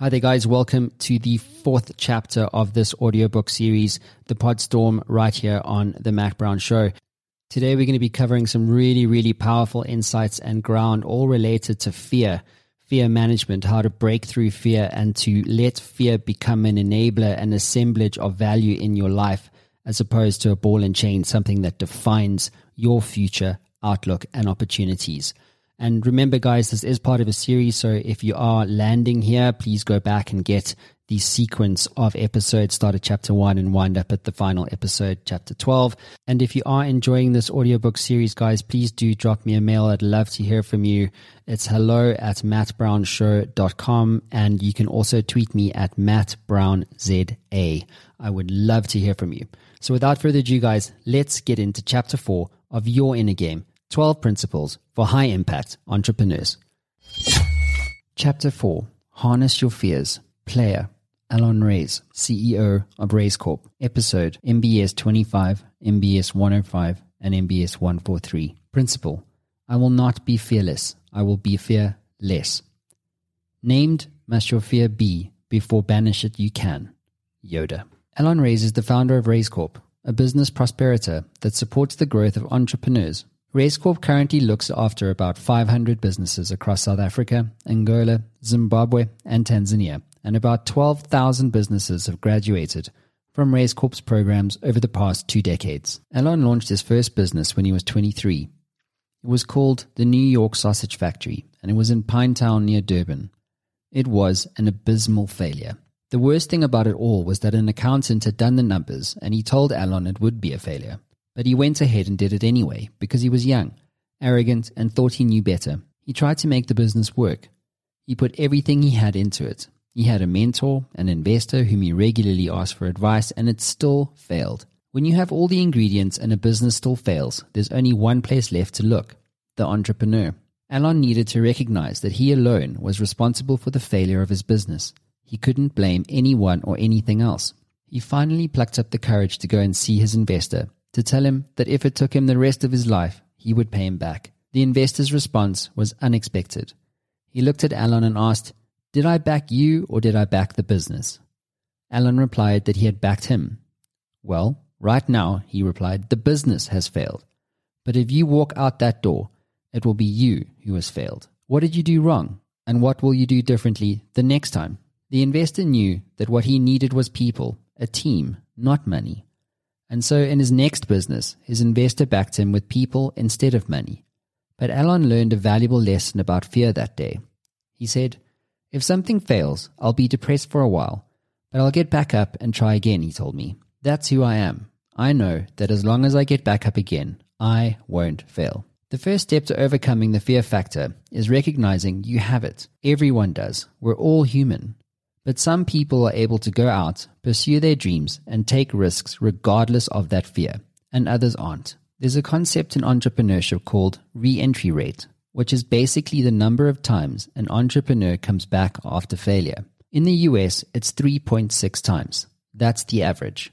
Hi there, guys. Welcome to the fourth chapter of this audiobook series, The Podstorm, right here on The Matt Brown Show. Today, we're going to be covering some really, really powerful insights and ground, all related to fear, fear management, how to break through fear and to let fear become an enabler, an assemblage of value in your life, as opposed to a ball and chain, something that defines your future outlook and opportunities. And remember, guys, this is part of a series. So if you are landing here, please go back and get the sequence of episodes. Start at chapter one and wind up at the final episode, chapter 12. And if you are enjoying this audiobook series, guys, please do drop me a mail. I'd love to hear from you. It's hello at mattbrownshow.com. And you can also tweet me at mattbrownza. I would love to hear from you. So without further ado, guys, let's get into chapter four of your inner game 12 Principles for High Impact Entrepreneurs. Chapter 4 Harness Your Fears. Player Allon Raiz, CEO of Raizcorp. Episode MBS 25, MBS 105, and MBS 143. Principle I will not be fearless. I will be fearless. Named must your fear be before banish it you can. Yoda. Allon Raiz is the founder of Raizcorp, a business prosperator that supports the growth of entrepreneurs Raizcorp currently looks after about 500 businesses across South Africa, Angola, Zimbabwe, and Tanzania, and about 12,000 businesses have graduated from Raizcorp's programs over the past two decades. Allon launched his first business when he was 23. It was called the New York Sausage Factory, and it was in Pinetown near Durban. It was an abysmal failure. The worst thing about it all was that an accountant had done the numbers, and he told Allon it would be a failure. But he went ahead and did it anyway because he was young, arrogant, and thought he knew better. He tried to make the business work. He put everything he had into it. He had a mentor, an investor whom he regularly asked for advice, and it still failed. When you have all the ingredients and a business still fails, there's only one place left to look the entrepreneur. Allon needed to recognize that he alone was responsible for the failure of his business. He couldn't blame anyone or anything else. He finally plucked up the courage to go and see his investor to tell him that if it took him the rest of his life, he would pay him back. The investor's response was unexpected. He looked at Allon and asked, Did I back you or did I back the business? Allon replied that he had backed him. Well, right now, he replied, the business has failed. But if you walk out that door, it will be you who has failed. What did you do wrong? And what will you do differently the next time? The investor knew that what he needed was people, a team, not money. And so in his next business, his investor backed him with people instead of money. But Allon learned a valuable lesson about fear that day. He said, If something fails, I'll be depressed for a while, but I'll get back up and try again, he told me. That's who I am. I know that as long as I get back up again, I won't fail. The first step to overcoming the fear factor is recognizing you have it. Everyone does. We're all human. But some people are able to go out, pursue their dreams, and take risks regardless of that fear, and others aren't. There's a concept in entrepreneurship called re entry rate, which is basically the number of times an entrepreneur comes back after failure. In the US, it's 3.6 times. That's the average.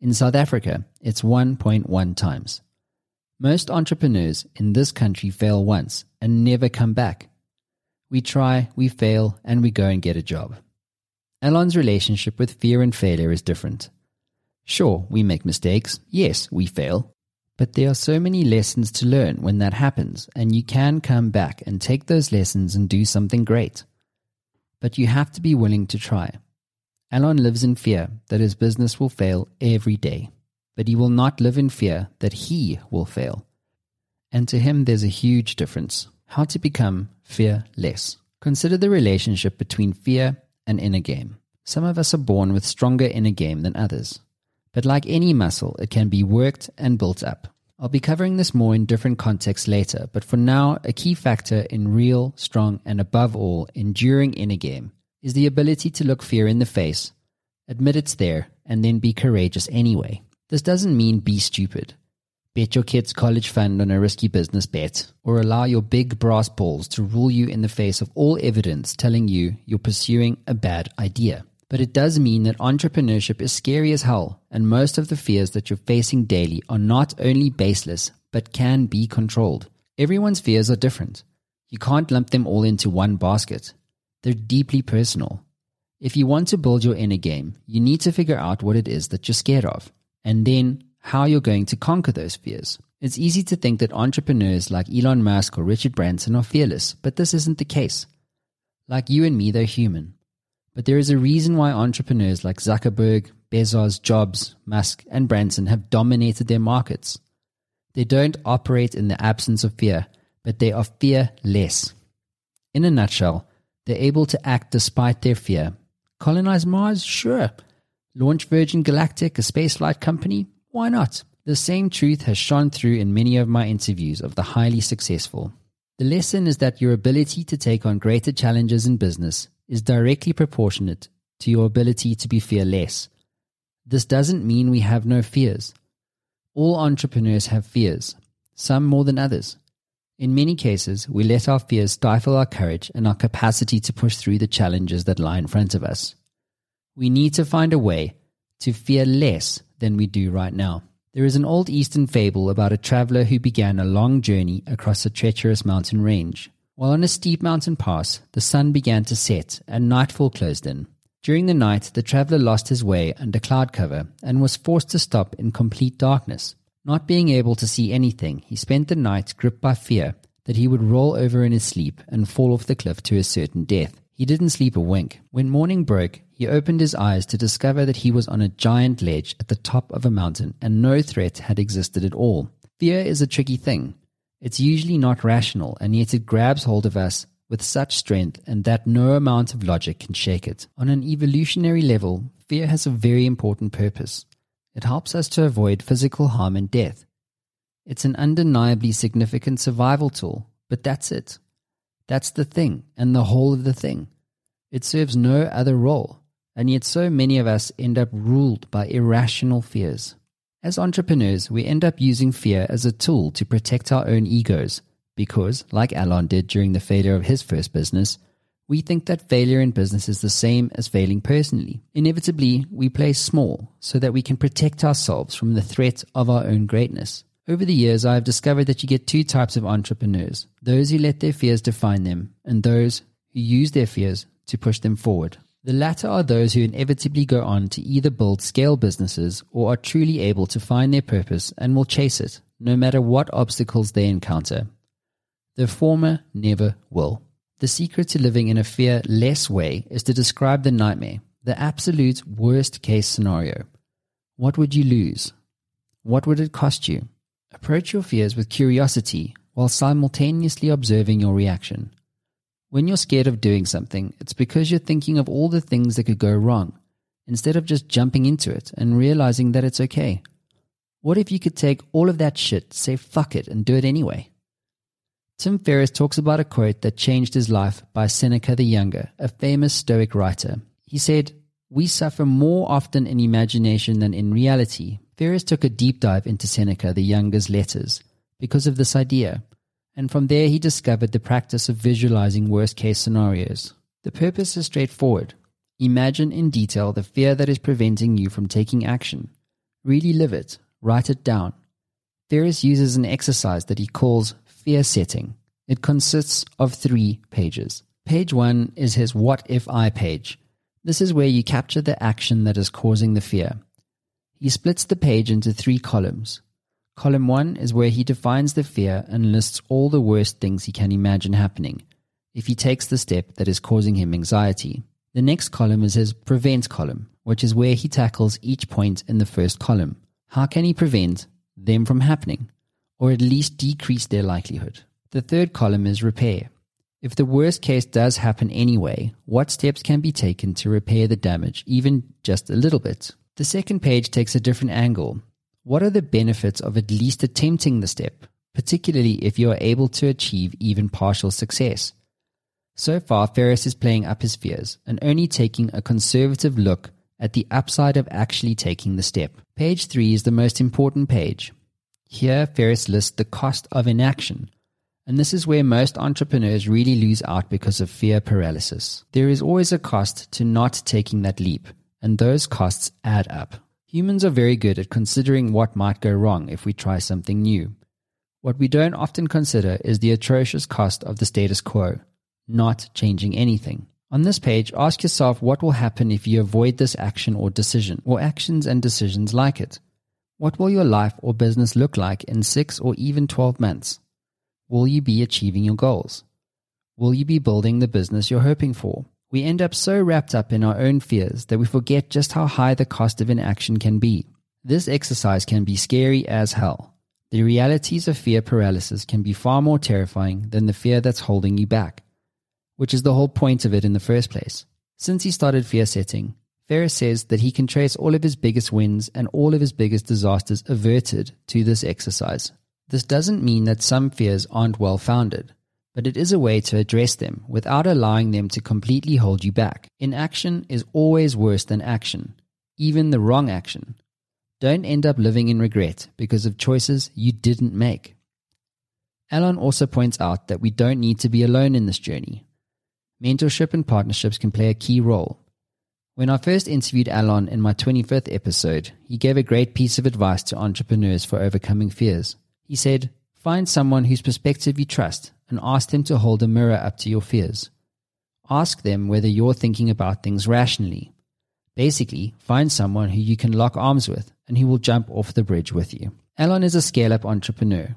In South Africa, it's 1.1 times. Most entrepreneurs in this country fail once and never come back. We try, we fail, and we go and get a job. Allon's relationship with fear and failure is different. Sure, we make mistakes. Yes, we fail. But there are so many lessons to learn when that happens, and you can come back and take those lessons and do something great. But you have to be willing to try. Allon lives in fear that his business will fail every day, but he will not live in fear that he will fail. And to him, there's a huge difference. How to become fearless. Consider the relationship between fear an inner game. Some of us are born with stronger inner game than others. But like any muscle, it can be worked and built up. I'll be covering this more in different contexts later, but for now, a key factor in real, strong, and above all, enduring inner game is the ability to look fear in the face, admit it's there, and then be courageous anyway. This doesn't mean be stupid. Bet your kid's college fund on a risky business bet, or allow your big brass balls to rule you in the face of all evidence telling you you're pursuing a bad idea. But it does mean that entrepreneurship is scary as hell, and most of the fears that you're facing daily are not only baseless, but can be controlled. Everyone's fears are different. You can't lump them all into one basket. They're deeply personal. If you want to build your inner game, you need to figure out what it is that you're scared of, and then how you're going to conquer those fears. It's easy to think that entrepreneurs like Elon Musk or Richard Branson are fearless, but this isn't the case. Like you and me, they're human. But there is a reason why entrepreneurs like Zuckerberg, Bezos, Jobs, Musk, and Branson have dominated their markets. They don't operate in the absence of fear, but they are fearless. In a nutshell, they're able to act despite their fear. Colonize Mars? Sure. Launch Virgin Galactic, a spaceflight company? Why not? The same truth has shone through in many of my interviews of the highly successful. The lesson is that your ability to take on greater challenges in business is directly proportionate to your ability to be fearless. This doesn't mean we have no fears. All entrepreneurs have fears, some more than others. In many cases, we let our fears stifle our courage and our capacity to push through the challenges that lie in front of us. We need to find a way to fear less than we do right now. There is an old Eastern fable about a traveler who began a long journey across a treacherous mountain range. While on a steep mountain pass, the sun began to set and nightfall closed in. During the night, the traveler lost his way under cloud cover and was forced to stop in complete darkness. Not being able to see anything, he spent the night gripped by fear that he would roll over in his sleep and fall off the cliff to a certain death. He didn't sleep a wink. When morning broke, he opened his eyes to discover that he was on a giant ledge at the top of a mountain and no threat had existed at all. Fear is a tricky thing. It's usually not rational, and yet it grabs hold of us with such strength and that no amount of logic can shake it. On an evolutionary level, fear has a very important purpose. It helps us to avoid physical harm and death. It's an undeniably significant survival tool, but that's it. That's the thing and the whole of the thing. It serves no other role, and yet so many of us end up ruled by irrational fears. As entrepreneurs, we end up using fear as a tool to protect our own egos because, like Allon did during the failure of his first business, we think that failure in business is the same as failing personally. Inevitably, we play small so that we can protect ourselves from the threat of our own greatness. Over the years, I have discovered that you get two types of entrepreneurs those who let their fears define them, and those who use their fears to push them forward. The latter are those who inevitably go on to either build scale businesses or are truly able to find their purpose and will chase it, no matter what obstacles they encounter. The former never will. The secret to living in a fear less way is to describe the nightmare, the absolute worst case scenario. What would you lose? What would it cost you? Approach your fears with curiosity while simultaneously observing your reaction. When you're scared of doing something, it's because you're thinking of all the things that could go wrong, instead of just jumping into it and realizing that it's okay. What if you could take all of that shit, say fuck it, and do it anyway? Tim Ferriss talks about a quote that changed his life by Seneca the Younger, a famous Stoic writer. He said, We suffer more often in imagination than in reality Ferriss took a deep dive into Seneca the Younger's letters because of this idea, and from there he discovered the practice of visualizing worst case scenarios. The purpose is straightforward. Imagine in detail the fear that is preventing you from taking action. Really live it, write it down. Ferriss uses an exercise that he calls fear setting. It consists of three pages. Page one is his What If I page. This is where you capture the action that is causing the fear. He splits the page into three columns. Column 1 is where he defines the fear and lists all the worst things he can imagine happening if he takes the step that is causing him anxiety. The next column is his prevent column, which is where he tackles each point in the first column. How can he prevent them from happening, or at least decrease their likelihood? The third column is repair. If the worst case does happen anyway, what steps can be taken to repair the damage, even just a little bit? The second page takes a different angle. What are the benefits of at least attempting the step, particularly if you are able to achieve even partial success? So far, Ferriss is playing up his fears and only taking a conservative look at the upside of actually taking the step. Page 3 is the most important page. Here, Ferriss lists the cost of inaction, and this is where most entrepreneurs really lose out because of fear paralysis. There is always a cost to not taking that leap and those costs add up. Humans are very good at considering what might go wrong if we try something new. What we don't often consider is the atrocious cost of the status quo, not changing anything. On this page, ask yourself what will happen if you avoid this action or decision, or actions and decisions like it. What will your life or business look like in 6 or even 12 months? Will you be achieving your goals? Will you be building the business you're hoping for? We end up so wrapped up in our own fears that we forget just how high the cost of inaction can be. This exercise can be scary as hell. The realities of fear paralysis can be far more terrifying than the fear that's holding you back, which is the whole point of it in the first place. Since he started fear setting, Ferriss says that he can trace all of his biggest wins and all of his biggest disasters averted to this exercise. This doesn't mean that some fears aren't well founded but it is a way to address them without allowing them to completely hold you back. Inaction is always worse than action, even the wrong action. Don't end up living in regret because of choices you didn't make. Allon also points out that we don't need to be alone in this journey. Mentorship and partnerships can play a key role. When I first interviewed Allon in my 25th episode, he gave a great piece of advice to entrepreneurs for overcoming fears. He said, Find someone whose perspective you trust and ask them to hold a mirror up to your fears. Ask them whether you're thinking about things rationally. Basically, find someone who you can lock arms with and who will jump off the bridge with you. Allon is a scale up entrepreneur.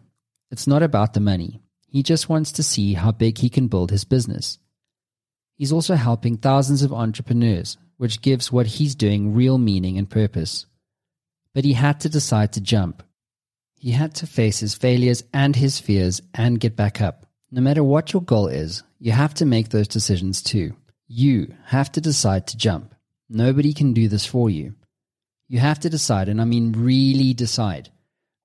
It's not about the money. He just wants to see how big he can build his business. He's also helping thousands of entrepreneurs, which gives what he's doing real meaning and purpose. But he had to decide to jump he had to face his failures and his fears and get back up. No matter what your goal is, you have to make those decisions too. You have to decide to jump. Nobody can do this for you. You have to decide, and I mean really decide,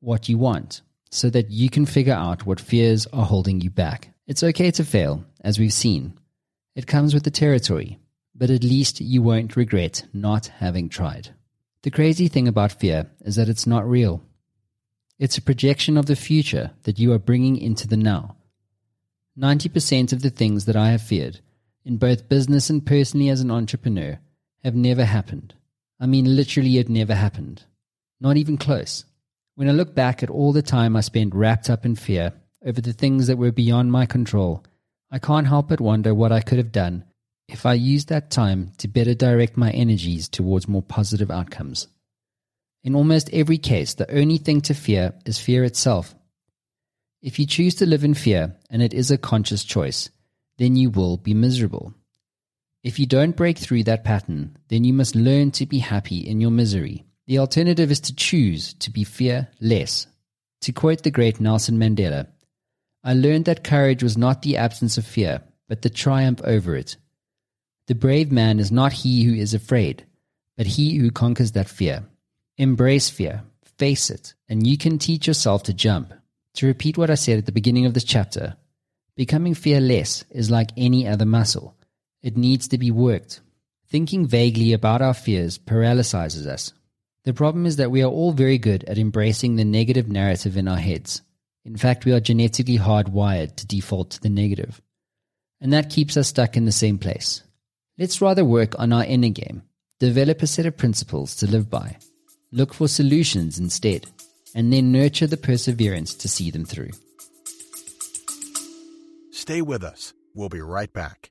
what you want so that you can figure out what fears are holding you back. It's okay to fail, as we've seen. It comes with the territory, but at least you won't regret not having tried. The crazy thing about fear is that it's not real. It's a projection of the future that you are bringing into the now. 90% of the things that I have feared, in both business and personally as an entrepreneur, have never happened. I mean, literally, it never happened. Not even close. When I look back at all the time I spent wrapped up in fear over the things that were beyond my control, I can't help but wonder what I could have done if I used that time to better direct my energies towards more positive outcomes. In almost every case, the only thing to fear is fear itself. If you choose to live in fear, and it is a conscious choice, then you will be miserable. If you don't break through that pattern, then you must learn to be happy in your misery. The alternative is to choose to be fearless. To quote the great Nelson Mandela, I learned that courage was not the absence of fear, but the triumph over it. The brave man is not he who is afraid, but he who conquers that fear. Embrace fear, face it, and you can teach yourself to jump. To repeat what I said at the beginning of this chapter, becoming fearless is like any other muscle. It needs to be worked. Thinking vaguely about our fears paralyzes us. The problem is that we are all very good at embracing the negative narrative in our heads. In fact, we are genetically hardwired to default to the negative. And that keeps us stuck in the same place. Let's rather work on our inner game, develop a set of principles to live by. Look for solutions instead, and then nurture the perseverance to see them through. Stay with us. We'll be right back.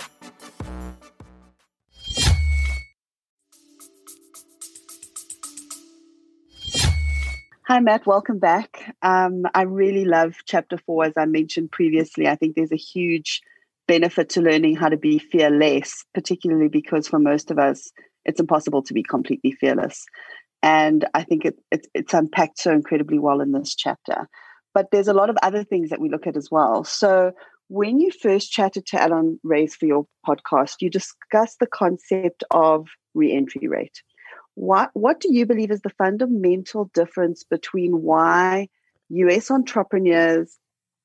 Hi, Matt. Welcome back. Um, I really love chapter four, as I mentioned previously. I think there's a huge benefit to learning how to be fearless, particularly because for most of us, it's impossible to be completely fearless. And I think it, it, it's unpacked so incredibly well in this chapter. But there's a lot of other things that we look at as well. So when you first chatted to Allon Raiz for your podcast, you discussed the concept of reentry rate. What, what do you believe is the fundamental difference between why US entrepreneurs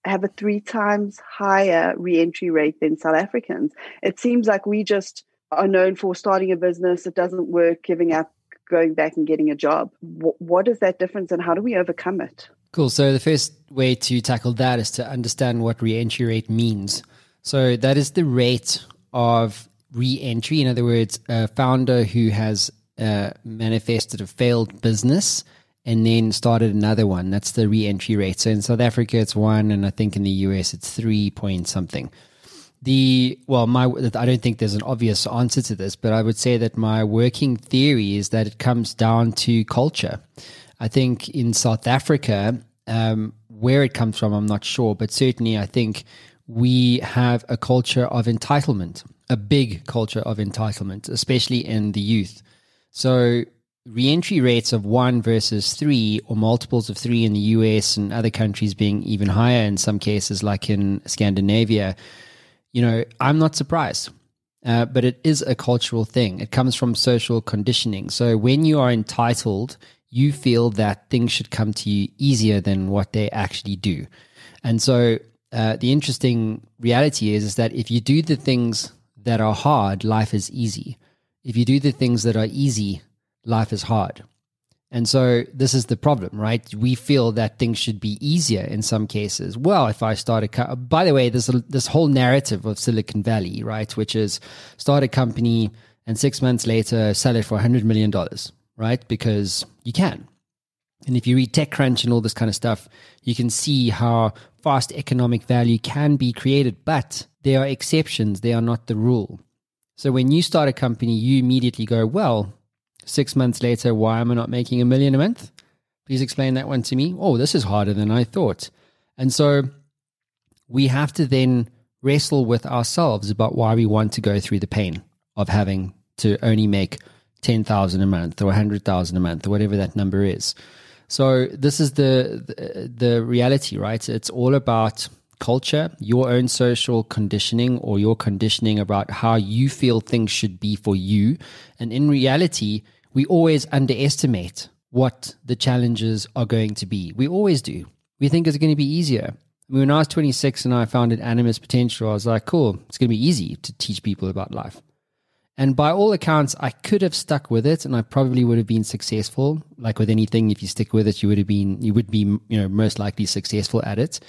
have a three times higher reentry rate than South Africans? It seems like we just are known for starting a business, it doesn't work, giving up, going back and getting a job. what is that difference and how do we overcome it? Cool. So the first way to tackle that is to understand what reentry rate means. So that is the rate of re-entry. In other words, a founder who has manifested a failed business and then started another one. That's the re-entry rate. So in South Africa, it's one, and I think in the US, it's three point something. The well, my I don't think there's an obvious answer to this, but I would say that my working theory is that it comes down to culture. I think in South Africa, um, where it comes from, I'm not sure, but certainly I think we have a culture of entitlement, a big culture of entitlement, especially in the youth. So reentry rates of one versus three or multiples of three in the US and other countries being even higher in some cases, like in Scandinavia, you know, I'm not surprised. Uh, but it is a cultural thing. It comes from social conditioning. So when you are entitled, you feel that things should come to you easier than what they actually do. And so uh, the interesting reality is, is that if you do the things that are hard, life is easy. If you do the things that are easy, life is hard. And so this is the problem, right? We feel that things should be easier in some cases. Well, if I start a co- by the way, there's a, this whole narrative of Silicon Valley, right, which is start a company and six months later sell it for hundred million dollars, right? Because you can. And if you read TechCrunch and all this kind of stuff, you can see how fast economic value can be created, but there are exceptions. They are not the rule. So when you start a company, you immediately go, well, six months later, why am I not making a million a month? Please explain that one to me. Oh, this is harder than I thought. And so we have to then wrestle with ourselves about why we want to go through the pain of having to only make 10,000 a month or 100,000 a month or whatever that number is. So this is the, the, the reality, right? It's all about culture, your own social conditioning or your conditioning about how you feel things should be for you. And in reality, we always underestimate what the challenges are going to be. We always do. We think it's going to be easier. When I was 26 and I founded Animus Potential, I was like, cool, it's going to be easy to teach people about life. And by all accounts, I could have stuck with it and I probably would have been successful. Like with anything, if you stick with it, you would have been, you would be, you know, most likely successful at it.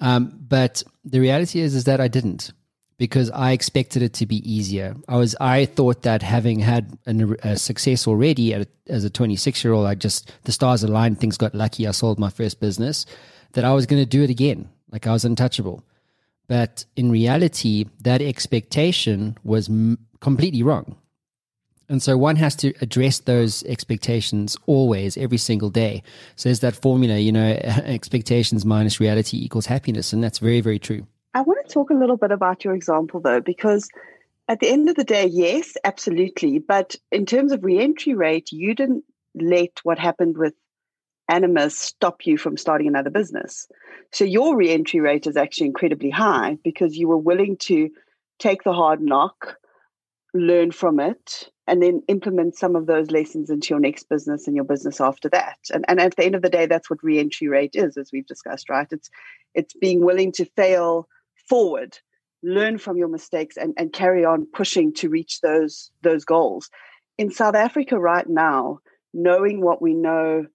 Um, but the reality is, is that I didn't because I expected it to be easier. I was, I thought that having had an, a success already a, as a 26 year old, I just, the stars aligned, things got lucky. I sold my first business that I was going to do it again. Like I was untouchable. But in reality, that expectation was m- completely wrong. And so one has to address those expectations always, every single day. So there's that formula, you know, expectations minus reality equals happiness. And that's very, very true. I want to talk a little bit about your example, though, because at the end of the day, yes, absolutely. But in terms of reentry rate, you didn't let what happened with Animus stop you from starting another business. So your reentry rate is actually incredibly high because you were willing to take the hard knock, learn from it, and then implement some of those lessons into your next business and your business after that. And, and at the end of the day, that's what reentry rate is, as we've discussed, right? It's it's being willing to fail forward, learn from your mistakes, and, and carry on pushing to reach those those goals. In South Africa right now, knowing what we know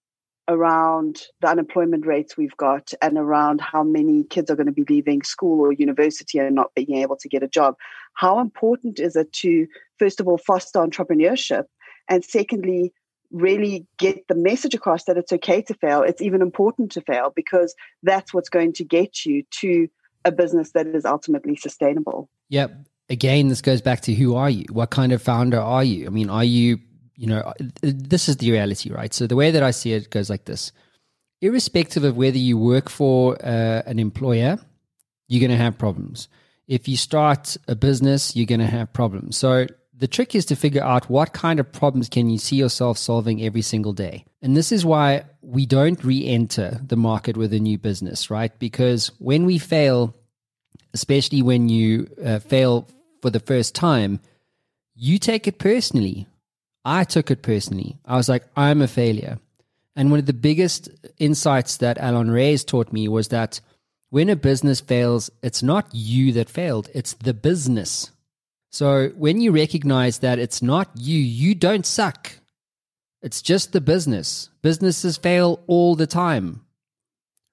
around the unemployment rates we've got and around how many kids are going to be leaving school or university and not being able to get a job. How important is it to, first of all, foster entrepreneurship? And secondly, really get the message across that it's okay to fail. It's even important to fail because that's what's going to get you to a business that is ultimately sustainable. Yep. Again, this goes back to who are you? What kind of founder are you? I mean, are you you know, this is the reality, right? So the way that I see it goes like this: irrespective of whether you work for uh, an employer, you're going to have problems. If you start a business, you're going to have problems. So the trick is to figure out what kind of problems can you see yourself solving every single day. And this is why we don't re-enter the market with a new business, right? Because when we fail, especially when you uh, fail for the first time, you take it personally. I took it personally. I was like, I'm a failure. And one of the biggest insights that Allon Raiz taught me was that when a business fails, it's not you that failed, it's the business. So when you recognize that it's not you, you don't suck. It's just the business. Businesses fail all the time,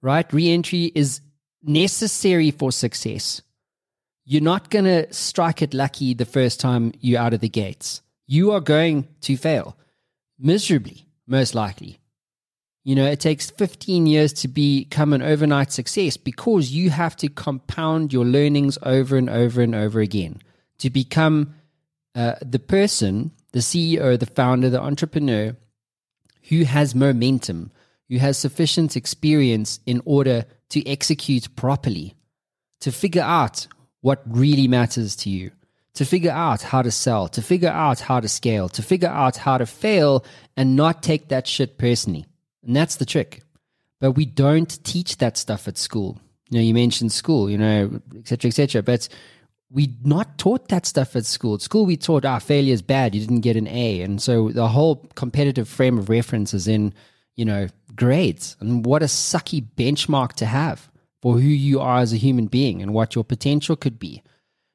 right? Reentry is necessary for success. You're not going to strike it lucky the first time you're out of the gates. You are going to fail miserably, most likely. You know, it takes 15 years to become an overnight success because you have to compound your learnings over and over and over again to become uh, the person, the CEO, the founder, the entrepreneur who has momentum, who has sufficient experience in order to execute properly, to figure out what really matters to you, to figure out how to sell, to figure out how to scale, to figure out how to fail and not take that shit personally. And that's the trick. But we don't teach that stuff at school. You know, you mentioned school, you know, et cetera, et cetera. But we not taught that stuff at school. At school, we taught, ah, failure is bad. You didn't get an A. And so the whole competitive frame of reference is in, you know, grades. And what a sucky benchmark to have for who you are as a human being and what your potential could be.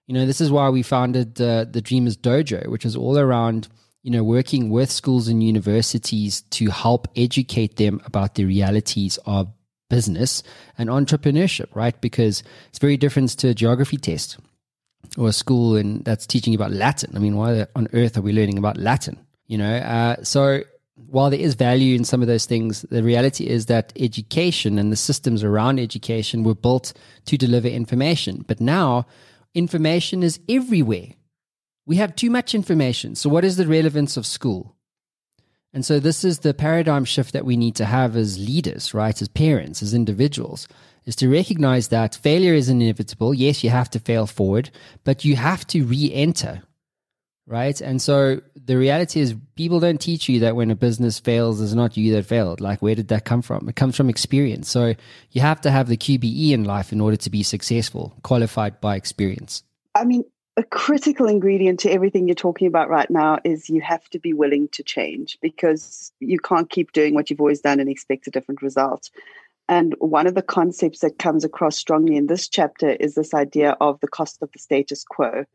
You know, this is why we founded uh, the Dreamers Dojo, which is all around, you know, working with schools and universities to help educate them about the realities of business and entrepreneurship, right? Because it's very different to a geography test or a school and that's teaching about Latin. I mean, why on earth are we learning about Latin? You know, uh, so while there is value in some of those things, the reality is that education and the systems around education were built to deliver information. But now, information is everywhere. We have too much information. So, what is the relevance of school? And so, this is the paradigm shift that we need to have as leaders, right? As parents, as individuals is to recognize that failure is inevitable. Yes, you have to fail forward, but you have to re enter, right? And so the reality is, people don't teach you that when a business fails, it's not you that failed. Like, where did that come from? It comes from experience. So you have to have the QBE in life in order to be successful, qualified by experience. I mean, a critical ingredient to everything you're talking about right now is you have to be willing to change because you can't keep doing what you've always done and expect a different result. And one of the concepts that comes across strongly in this chapter is this idea of the cost of the status quo.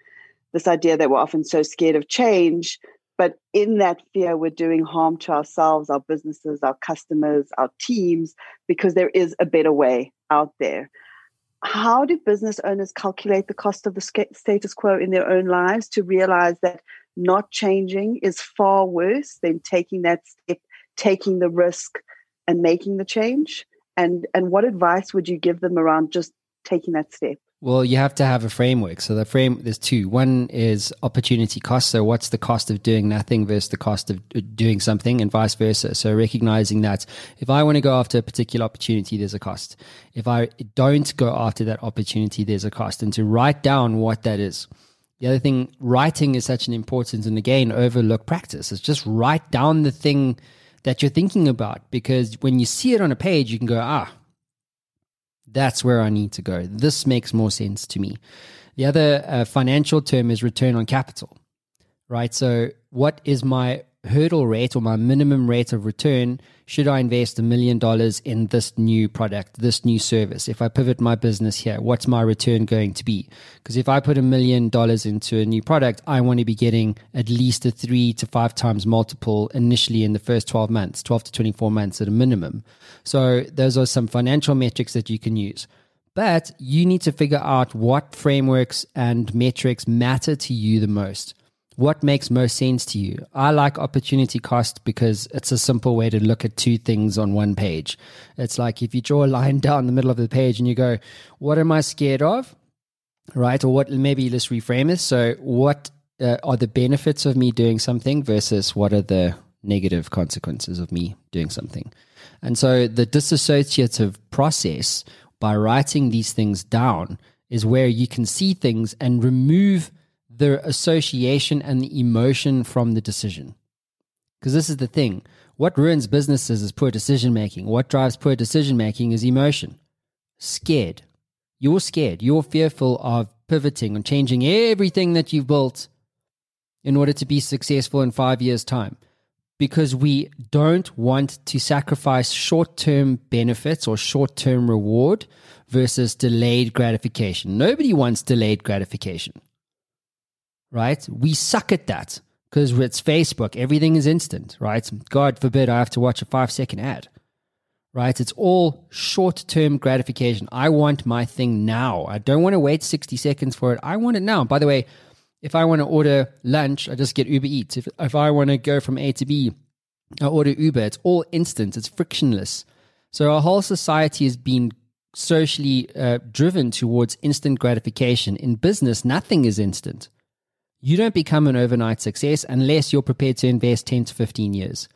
This idea that we're often so scared of change, but in that fear, we're doing harm to ourselves, our businesses, our customers, our teams, because there is a better way out there. How do business owners calculate the cost of the status quo in their own lives to realize that not changing is far worse than taking that step, taking the risk, and making the change? And and what advice would you give them around just taking that step? Well you have to have a framework. So the frame there's two. One is opportunity cost. So what's the cost of doing nothing versus the cost of uh, doing something and vice versa. So recognizing that if i want to go after a particular opportunity there's a cost. If i don't go after that opportunity there's a cost. And to write down what that is. The other thing writing is such an important and again overlook practice. Is just write down the thing that you're thinking about because when you see it on a page, you can go, ah, that's where I need to go. This makes more sense to me. The other uh, financial term is return on capital, right? So, what is my hurdle rate or my minimum rate of return should I invest a million dollars in this new product, this new service? If I pivot my business here, what's my return going to be? Because if I put a million dollars into a new product, I want to be getting at least a three to five times multiple initially in the first 12 months, 12 to 24 months at a minimum. So those are some financial metrics that you can use. But you need to figure out what frameworks and metrics matter to you the most what makes most sense to you? I like opportunity cost because it's a simple way to look at two things on one page. It's like if you draw a line down the middle of the page and you go, What am I scared of? Right? Or what, maybe let's reframe it. So, what uh, are the benefits of me doing something versus what are the negative consequences of me doing something? And so, the disassociative process by writing these things down is where you can see things and remove the association and the emotion from the decision. Because this is the thing what ruins businesses is poor decision making. What drives poor decision making is emotion. Scared. You're scared. You're fearful of pivoting and changing everything that you've built in order to be successful in five years' time. Because we don't want to sacrifice short term benefits or short term reward versus delayed gratification. Nobody wants delayed gratification, right? We suck at that because it's Facebook. Everything is instant, right? God forbid I have to watch a five second ad, right? It's all short term gratification. I want my thing now. I don't want to wait 60 seconds for it. I want it now. By the way, if I want to order lunch, I just get Uber Eats. If, if I want to go from A to B, I order Uber. It's all instant, it's frictionless. So our whole society has been socially uh, driven towards instant gratification. In business, nothing is instant. You don't become an overnight success unless you're prepared to invest 10 to 15 years.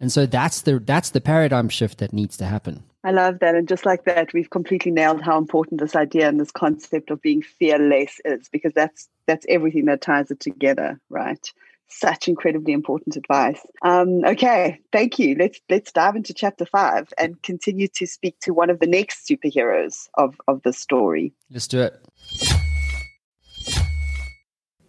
And so that's the that's the paradigm shift that needs to happen. I love that. And just like that, we've completely nailed how important this idea and this concept of being fearless is because that's that's everything that ties it together, right? Such incredibly important advice. Um, okay, thank you. Let's let's dive into chapter five and continue to speak to one of the next superheroes of of the story. Let's do it.